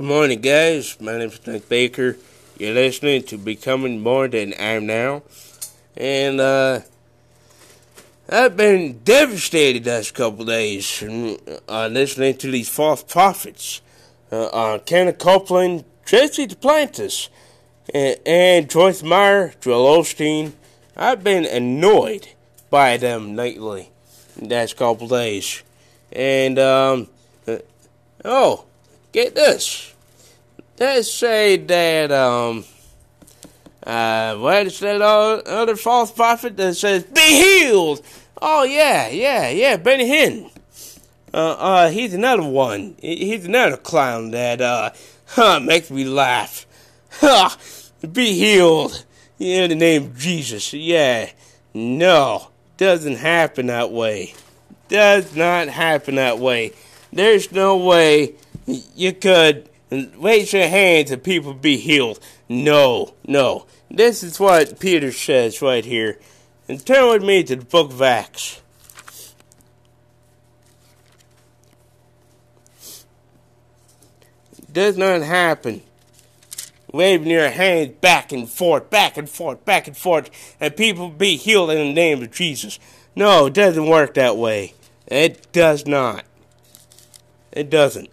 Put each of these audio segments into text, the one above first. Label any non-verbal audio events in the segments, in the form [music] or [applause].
Good morning, guys. My name is Nick Baker. You're listening to Becoming More Than I Am Now. And, uh, I've been devastated the last couple days uh, listening to these false prophets. Uh, uh, Kenneth Copeland, Jesse Duplantis, and, and Joyce Meyer, Joel Osteen. I've been annoyed by them lately, last couple days. And, um, uh, oh, get this. Let's say that, um, uh, what is that other false prophet that says, be healed? Oh, yeah, yeah, yeah, Benny Hinn. Uh, uh, he's another one. He's another clown that, uh, huh, makes me laugh. Ha! Be healed in the name of Jesus. Yeah. No, doesn't happen that way. Does not happen that way. There's no way you could raise your hands and people be healed. No, no. This is what Peter says right here. And turn with me to the book of Acts. Does not happen. Waving your hands back and forth, back and forth, back and forth, and people be healed in the name of Jesus. No, it doesn't work that way. It does not. It doesn't.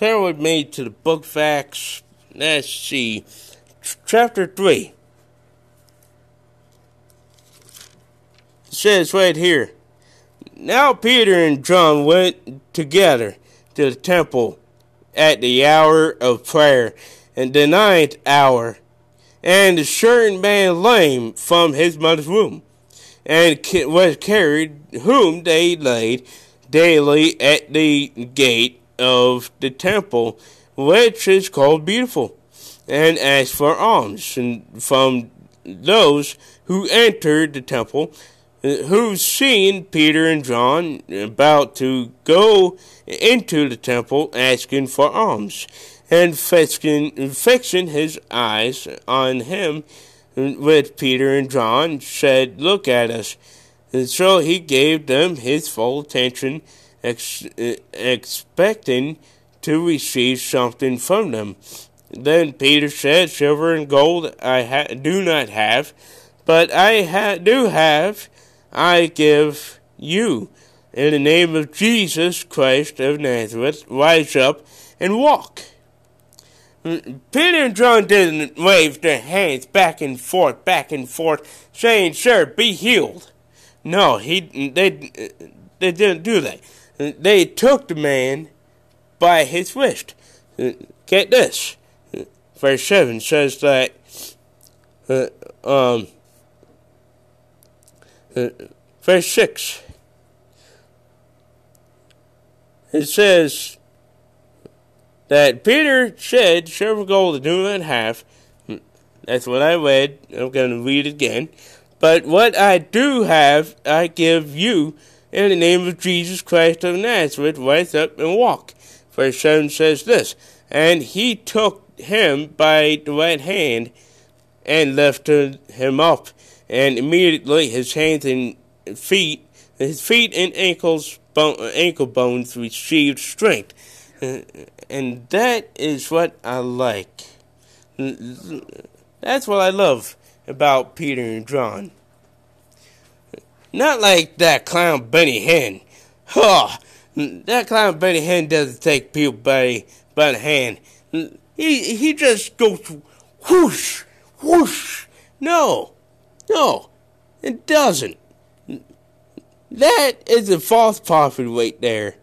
With me to the book facts. Let's see. Chapter 3. It says right here Now Peter and John went together to the temple at the hour of prayer, and the ninth hour, and a certain man lame from his mother's womb, and was carried, whom they laid daily at the gate of the temple, which is called Beautiful, and asked for alms from those who entered the temple, who seen Peter and John about to go into the temple asking for alms, and fixing, fixing his eyes on him with Peter and John, said, Look at us. And so he gave them his full attention ex- expecting to receive something from them. Then Peter said, Silver and gold I ha- do not have, but I ha- do have, I give you. In the name of Jesus Christ of Nazareth, rise up and walk. Mm, Peter and John didn't wave their hands back and forth, back and forth, saying, Sir, be healed. No, he, they, they didn't do that they took the man by his wrist. Get this. Verse 7 says that uh, um, uh, verse 6 it says that Peter said, Silver gold I do not have. That's what I read. I'm going to read it again. But what I do have, I give you in the name of Jesus Christ of Nazareth, rise up and walk. Verse 7 says this, And he took him by the right hand and lifted him up, and immediately his hands and feet, his feet and ankles, bone, ankle bones received strength. [laughs] And that is what I like. That's what I love about Peter and John. Not like that clown Benny Hinn. Huh. That clown Benny Hinn doesn't take people by, by the hand. He, he just goes whoosh, whoosh. No, no, it doesn't. That is a false prophet right there.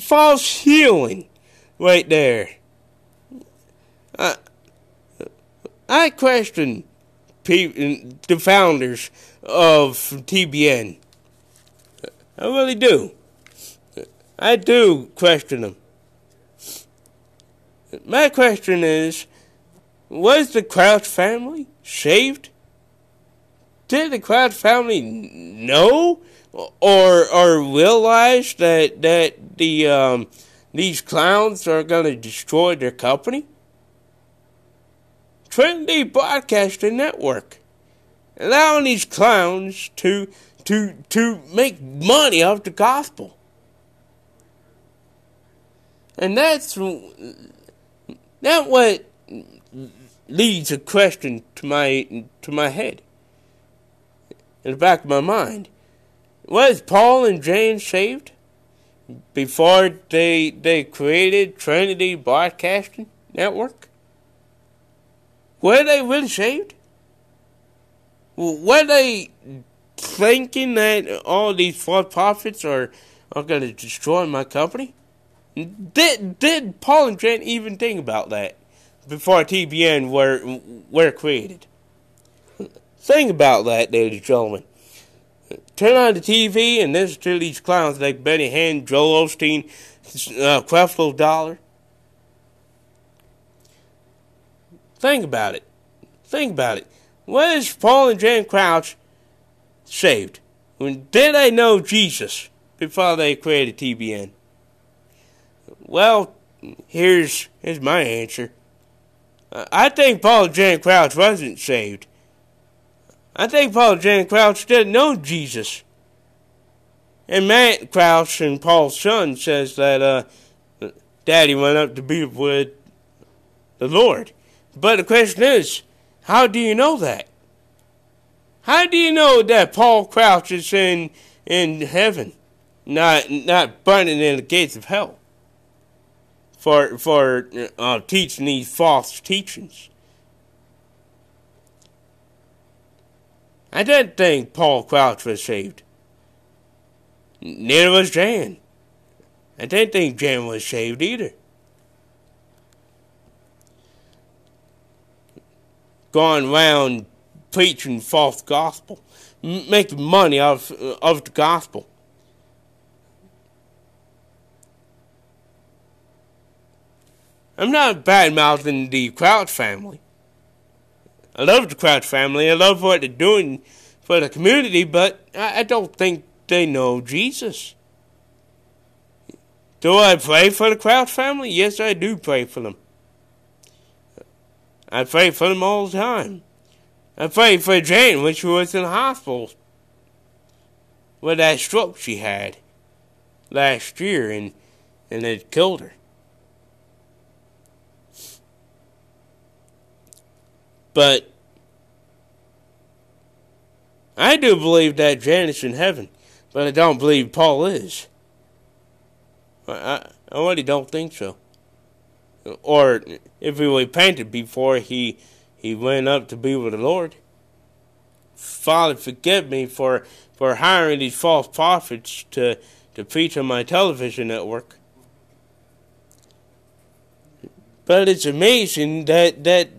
False healing right there. Uh, I question the founders of TBN. I really do. I do question them. My question is was the Crouch family saved? Did the Crouch family know or or realize that that the um, these clowns are going to destroy their company? Trinity Broadcasting Network allowing these clowns to to to make money off the gospel. And that's that what leads a question to my to my head. In the back of my mind. Was Paul and James saved? Before they they created Trinity Broadcasting Network? Were they really saved? Were they thinking that all these false prophets are, are going to destroy my company? Did did Paul and Jan even think about that before TBN were were created? Think about that, ladies and gentlemen. Turn on the TV and listen to these clowns like Benny Hinn, Joel Osteen, uh, Creflo Dollar. Think about it. Think about it. Was Paul and Jan Crouch saved? When did they know Jesus before they created TBN? Well, here's here's my answer. I think Paul and Jan Crouch wasn't saved. I think Paul and Jan Crouch didn't know Jesus. And Matt Crouch and Paul's son says that uh, Daddy went up to be with the Lord. But the question is, how do you know that? How do you know that Paul Crouch is in in heaven, not not burning in the gates of hell? for for uh, teaching these false teachings. I didn't think Paul Crouch was saved. Neither was Jan. I didn't think Jan was saved either. Going around preaching false gospel, making money off uh, of the gospel. I'm not bad mouthing the Crouch family. I love the Crouch family. I love what they're doing for the community, but I, I don't think they know Jesus. Do I pray for the Crouch family? Yes, I do pray for them. I pray for them all the time. I pray for Jane when she was in the hospital with that stroke she had last year and, and it killed her. But I do believe that Janet's in heaven, but I don't believe Paul is. I, I really don't think so. Or if he repented before he he went up to be with the Lord. Father, forgive me for, for hiring these false prophets to, to preach on my television network. But it's amazing that, that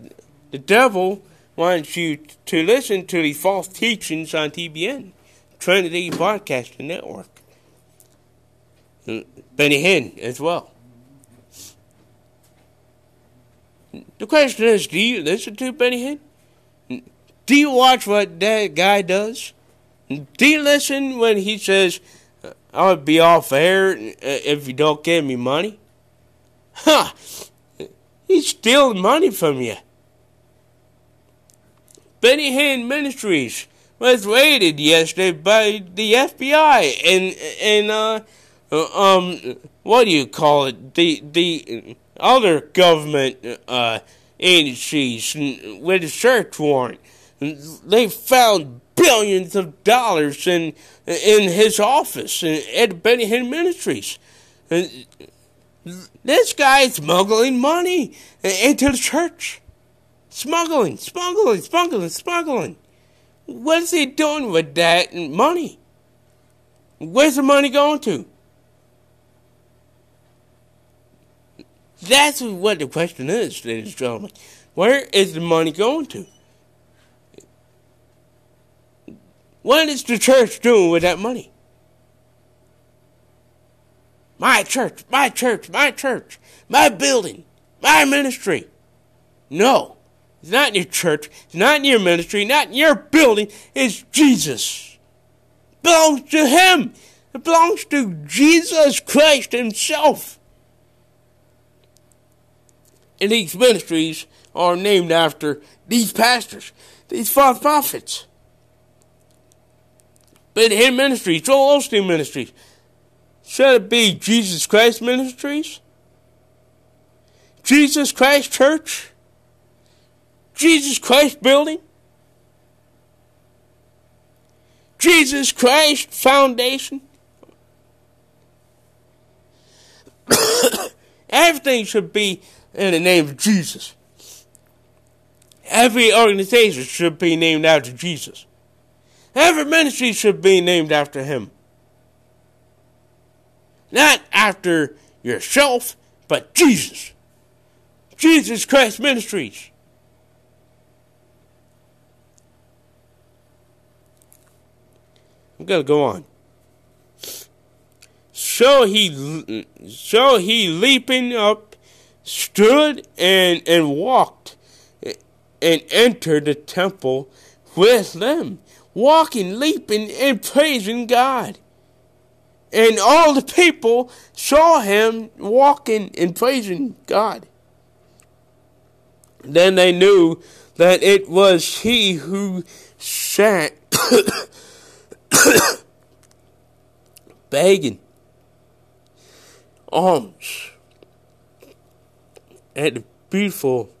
the devil wants you to listen to the false teachings on TBN, Trinity Broadcasting Network. Benny Hinn as well. The question is, do you listen to Benny Hinn? Do you watch what that guy does? Do you listen when he says, I'll be off air if you don't give me money? Huh. He's stealing money from you. Benny Hinn Ministries was raided yesterday by the FBI and and uh, uh, um what do you call it the the other government uh, agencies with a search warrant. They found billions of dollars in in his office at Benny Hinn Ministries. This guy's smuggling money into the church. Smuggling, smuggling, smuggling, smuggling. What is he doing with that money? Where's the money going to? That's what the question is, ladies and gentlemen. Where is the money going to? What is the church doing with that money? My church, my church, my church, my building, my ministry. No. It's not your church. It's not your ministry. Not your building. It's Jesus. It belongs to Him. It belongs to Jesus Christ Himself. And these ministries are named after these pastors, these false prophets. Benny Hinn Ministries, Joel Osteen Ministries? Should it be Jesus Christ Ministries? Jesus Christ Church? Jesus Christ Building? Jesus Christ Foundation? [coughs] Everything should be in the name of Jesus. Every organization should be named after Jesus. Every ministry should be named after him. Not after yourself, but Jesus. Jesus Christ Ministries. I'm gonna go on. So he, so he leaping up, stood and and walked, and entered the temple with them, walking, leaping, and praising God. And all the people saw him walking and praising God. Then they knew that it was he who sat [coughs] begging alms at the beautiful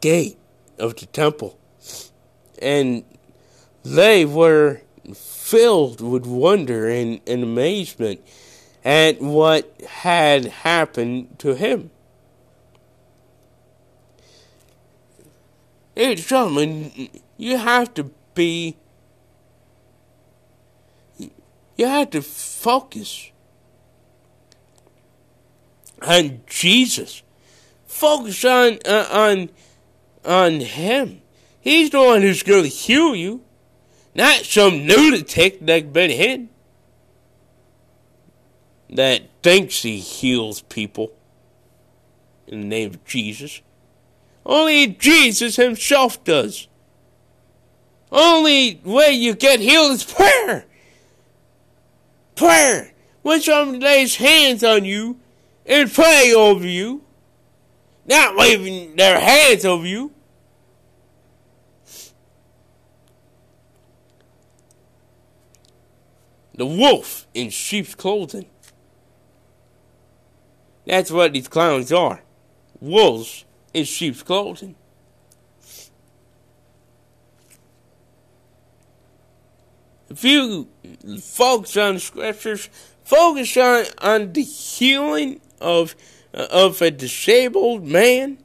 gate of the temple. And they were filled with wonder and, and amazement at what had happened to him. Ladies and gentlemen, you have to be, you have to focus on Jesus. Focus on, uh, on, on Him. He's the one who's going to heal you. Not some lunatic like Benny Hinn that thinks he heals people in the name of Jesus. Only Jesus himself does. Only way you get healed is prayer. Prayer. When someone lays hands on you and pray over you, not waving their hands over you, the wolf in sheep's clothing. That's what these clowns are. Wolves in sheep's clothing. If you focus on the scriptures, focus on, on the healing of, Uh, of a disabled man,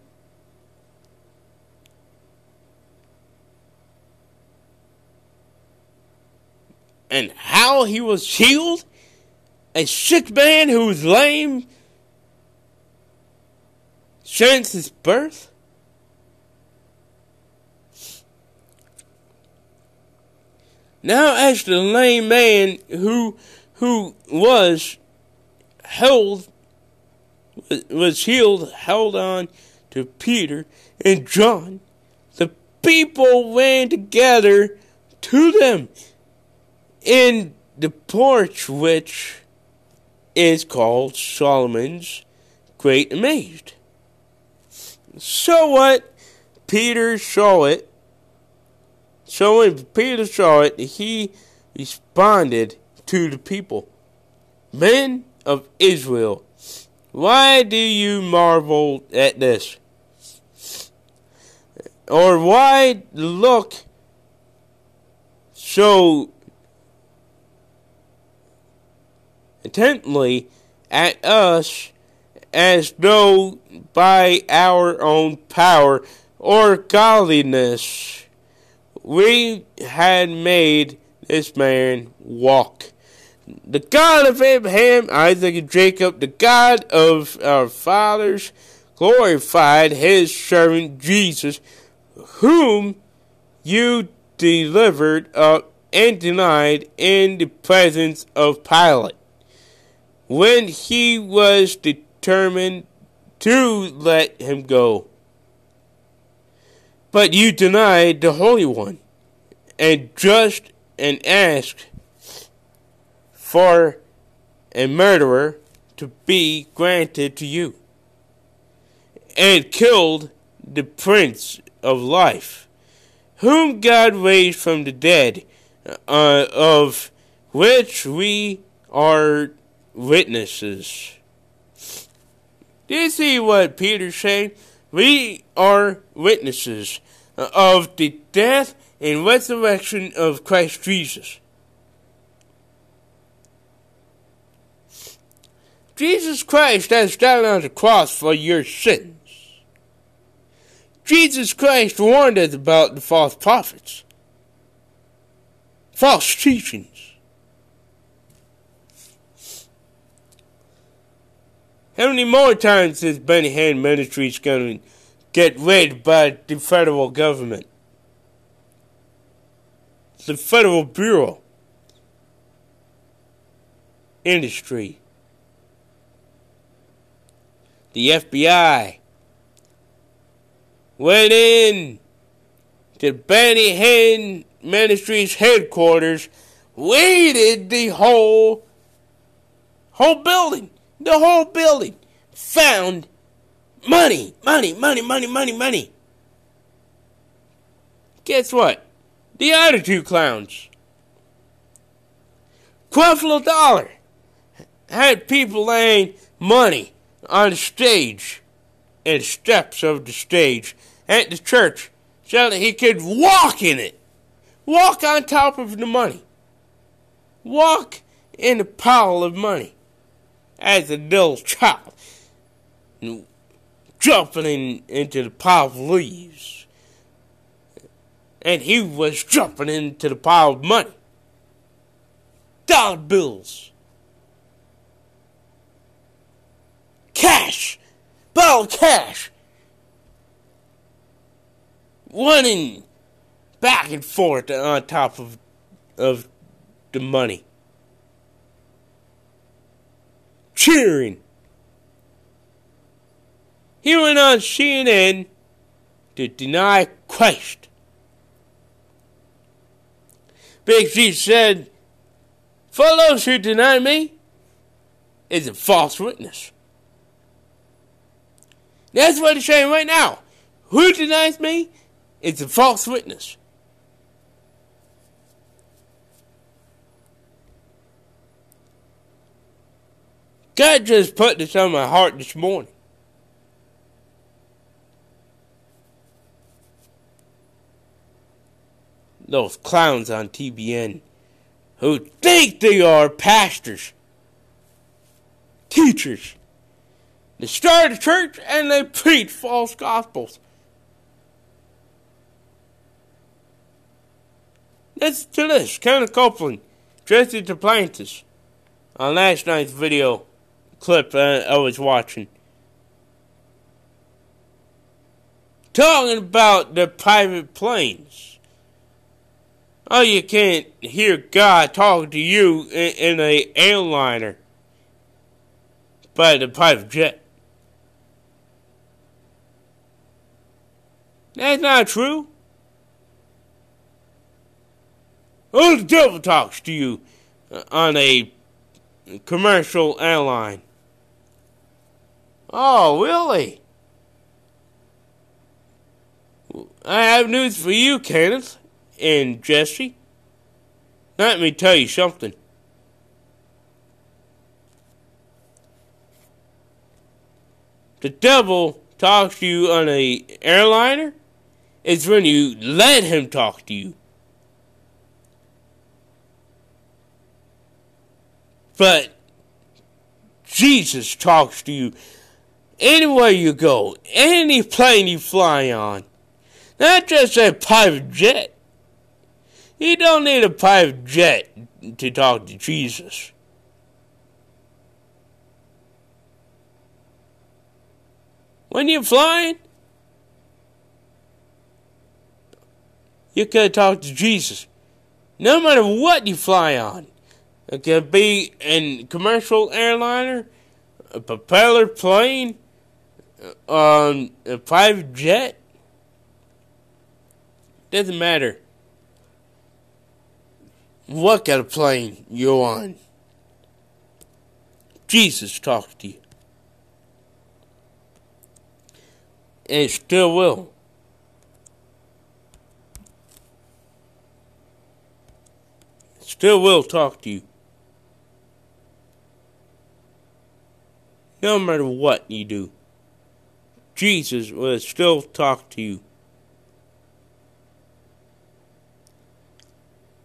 and how he was healed. A sick man who was lame since his birth. Now, as the lame man who who was held was healed, held on to Peter and John, the people ran together to them in the porch which is called Solomon's Great Amazed. So what? Peter saw it. So when Peter saw it, he responded to the people Men of Israel, why do you marvel at this? Or why look so intently at us as though by our own power or godliness we had made this man walk. The God of Abraham, Isaac, and Jacob, the God of our fathers, glorified his servant Jesus, whom you delivered up and denied in the presence of Pilate when he was determined to let him go. But you denied the Holy One, and just and asked for a murderer to be granted to you, and killed the Prince of Life, whom God raised from the dead, uh, of which we are witnesses. Do you see what Peter's saying? We are witnesses of the death and resurrection of Christ Jesus. Jesus Christ has died on the cross for your sins. Jesus Christ warned us about the false prophets, false teachings. How many more times is Benny Hinn Ministries going to get rid by the federal government? The Federal Bureau. Industry. The FBI. Went in to Benny Hinn Ministries headquarters, raided the whole whole building the whole building found money, money, money, money, money, money. Guess what? The two clowns, Creflo Dollar, had people laying money on the stage and steps of the stage at the church so that he could walk in it. Walk on top of the money. Walk in a pile of money as a little child, jumping in, into the pile of leaves. And he was jumping into the pile of money. Dollar bills. Cash. Of cash. Running back and forth on top of, of the money cheering. He went on CNN to deny Christ. Big G said, For those who deny me, is a false witness. That's what he's saying right now. Who denies me is a false witness. God just put this on my heart this morning. Those clowns on TBN who think they are pastors, teachers. They start a church and they preach false gospels. Listen to this. Kenneth Copeland, Jesse Duplantis, on last night's video clip I was watching. Talking about the private planes. Oh, you can't hear God talking to you in, in a airliner by the private jet. That's not true. Oh, the devil talks to you uh, on a commercial airline. Oh, really? I have news for you, Kenneth and Jesse. Let me tell you something. The devil talks to you on a airliner is when you let him talk to you. But Jesus talks to you anywhere you go, any plane you fly on, not just a private jet. You don't need a private jet to talk to Jesus. When you're flying, you could talk to Jesus. No matter what you fly on. It could be a commercial airliner, a propeller plane, on a private jet. Doesn't matter what kind of plane you're on. Jesus talks to you. And still will. still will talk to you. No matter what you do, Jesus will still talk to you.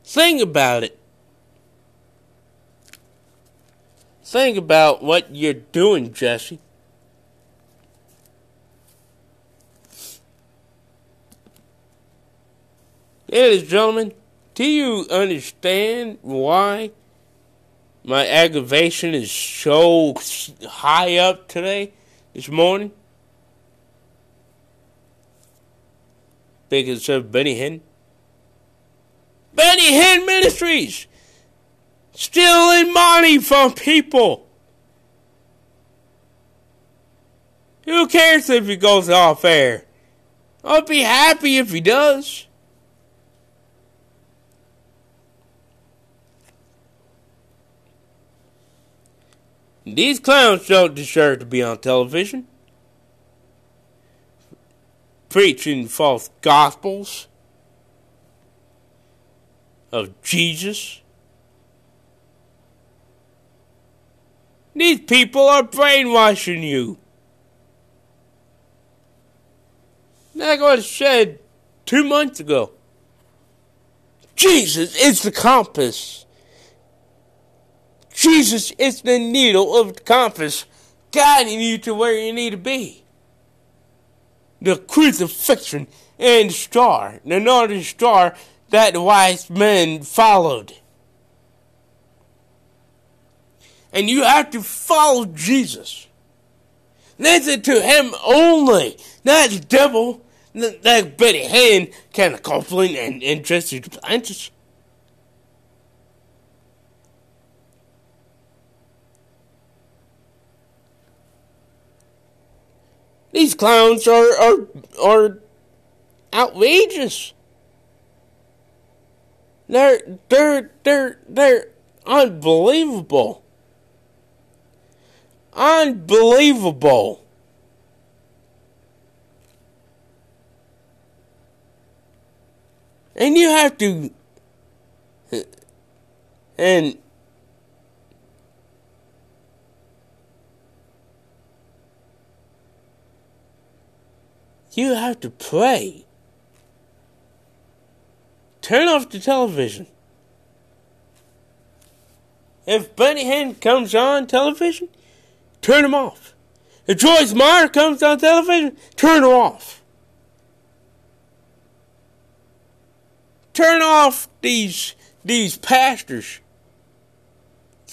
Think about it. Think about what you're doing, Jesse. Ladies and gentlemen, do you understand why my aggravation is so high up today, this morning? Because of Benny Hinn. Benny Hinn Ministries! Stealing money from people! Who cares if he goes off air? I'll be happy if he does. These clowns don't deserve to be on television. Preaching false gospels of Jesus. These people are brainwashing you. Like I said two months ago. Jesus is the compass. Jesus is the needle of the compass guiding you to where you need to be. The crucifixion and the star, the northern star that the wise men followed. And you have to follow Jesus. Listen to him only, not the devil, like Betty kind of Copeland, and, Jesse Duplantis. These clowns are are are outrageous. They're they're they're they're unbelievable. Unbelievable. And you have to and You have to pray. Turn off the television. If Benny Hinn comes on television, turn him off. If Joyce Meyer comes on television, turn her off. Turn off these these pastors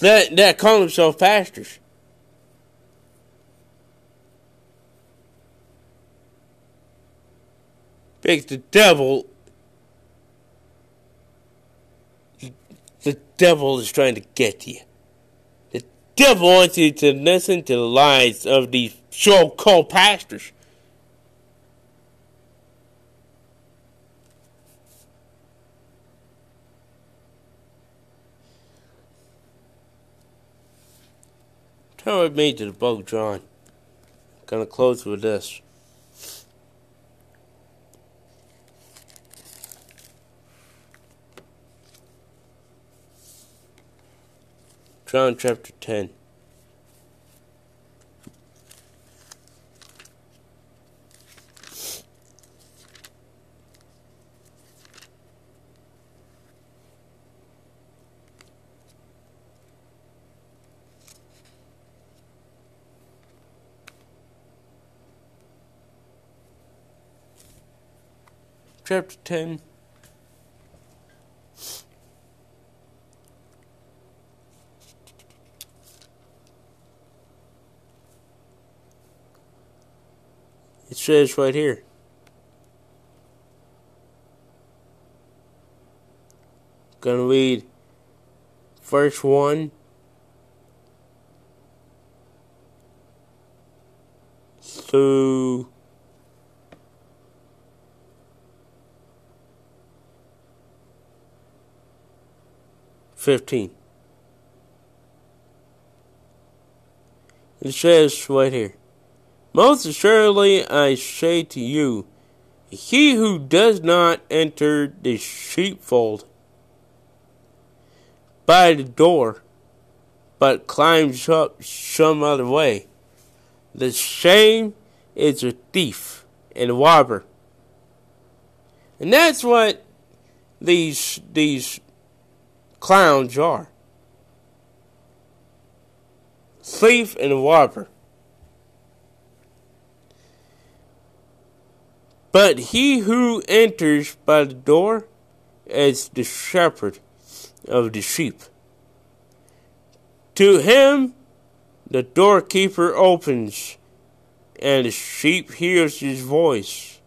that that call themselves pastors. The devil, the devil is trying to get you. The devil wants you to listen to the lies of these so-called pastors. Turn with me to the book, John. I'm Gonna close with this. John chapter 10. Chapter 10 It says right here. Gonna read first one through fifteen. It says right here. Most assuredly I say to you, he who does not enter the sheepfold by the door, but climbs up some other way, the same is a thief and a robber. And that's what these these clowns are. Thief and robber. But he who enters by the door is the shepherd of the sheep. To him the doorkeeper opens, and the sheep hears his voice,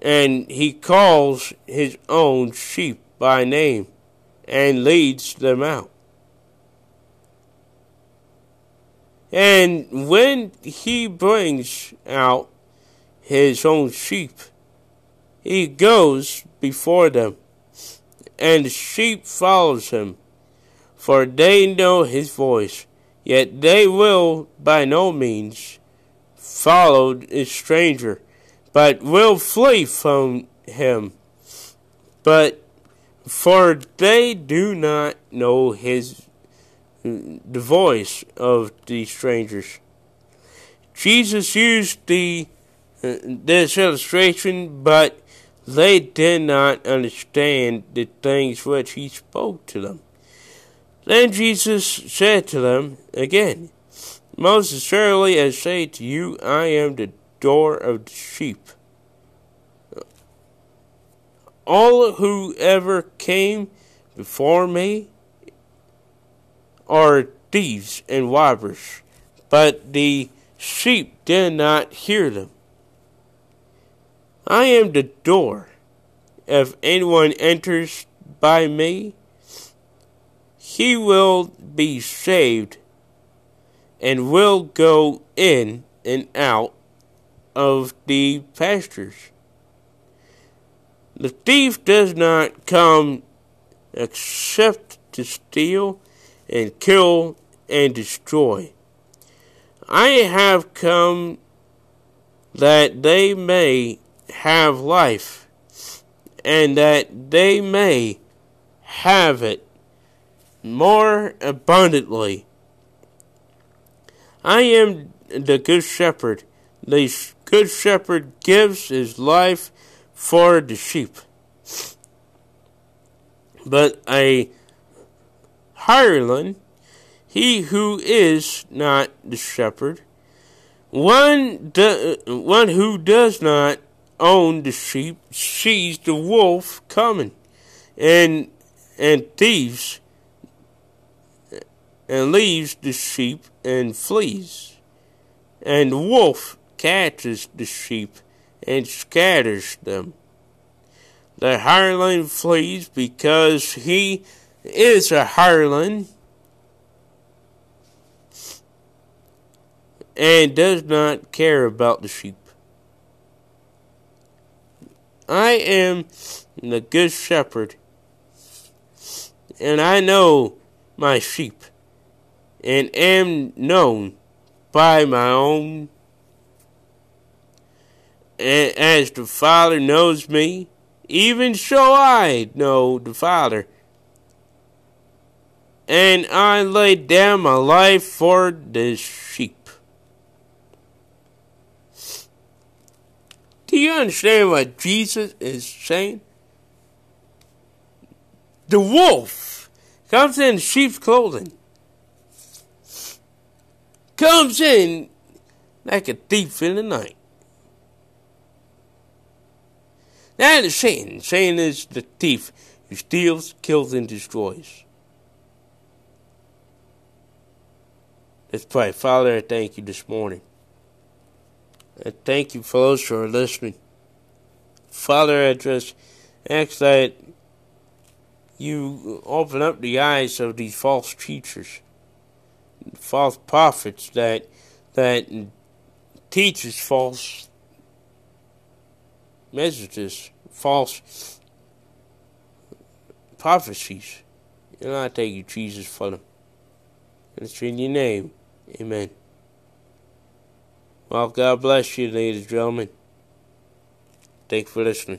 and he calls his own sheep by name and leads them out. And when he brings out his own sheep. He goes before them, and the sheep follows him, for they know his voice. Yet they will by no means follow a stranger, but will flee from him. But for they do not know his the voice of the strangers. Jesus used the this illustration, but they did not understand the things which he spoke to them. Then Jesus said to them again, Most assuredly I say to you, I am the door of the sheep. All who ever came before me are thieves and robbers, but the sheep did not hear them. I am the door. If anyone enters by me, he will be saved and will go in and out of the pastures. The thief does not come except to steal and kill and destroy. I have come that they may have life, and that they may have it more abundantly. I am the good shepherd. The good shepherd gives his life for the sheep. But a hireling, he who is not the shepherd, one, do, one who does not own the sheep sees the wolf coming and and thieves and leaves the sheep and flees. And the wolf catches the sheep and scatters them. The hireling flees because he is a hireling and does not care about the sheep. I am the good shepherd, and I know my sheep, and am known by my own. And as the Father knows me, even so I know the Father. And I lay down my life for the sheep. Do you understand what Jesus is saying? The wolf comes in sheep's clothing, comes in like a thief in the night. That is Satan. Satan is the thief who steals, kills, and destroys. Let's pray. Father, I thank you this morning. And thank you for those who are listening. Father, I just ask that you open up the eyes of these false teachers, false prophets that that teaches false messages, false prophecies. And I thank you, Jesus, for them. And it's in your name. Amen. Well, God bless you, ladies and gentlemen. Thanks for listening.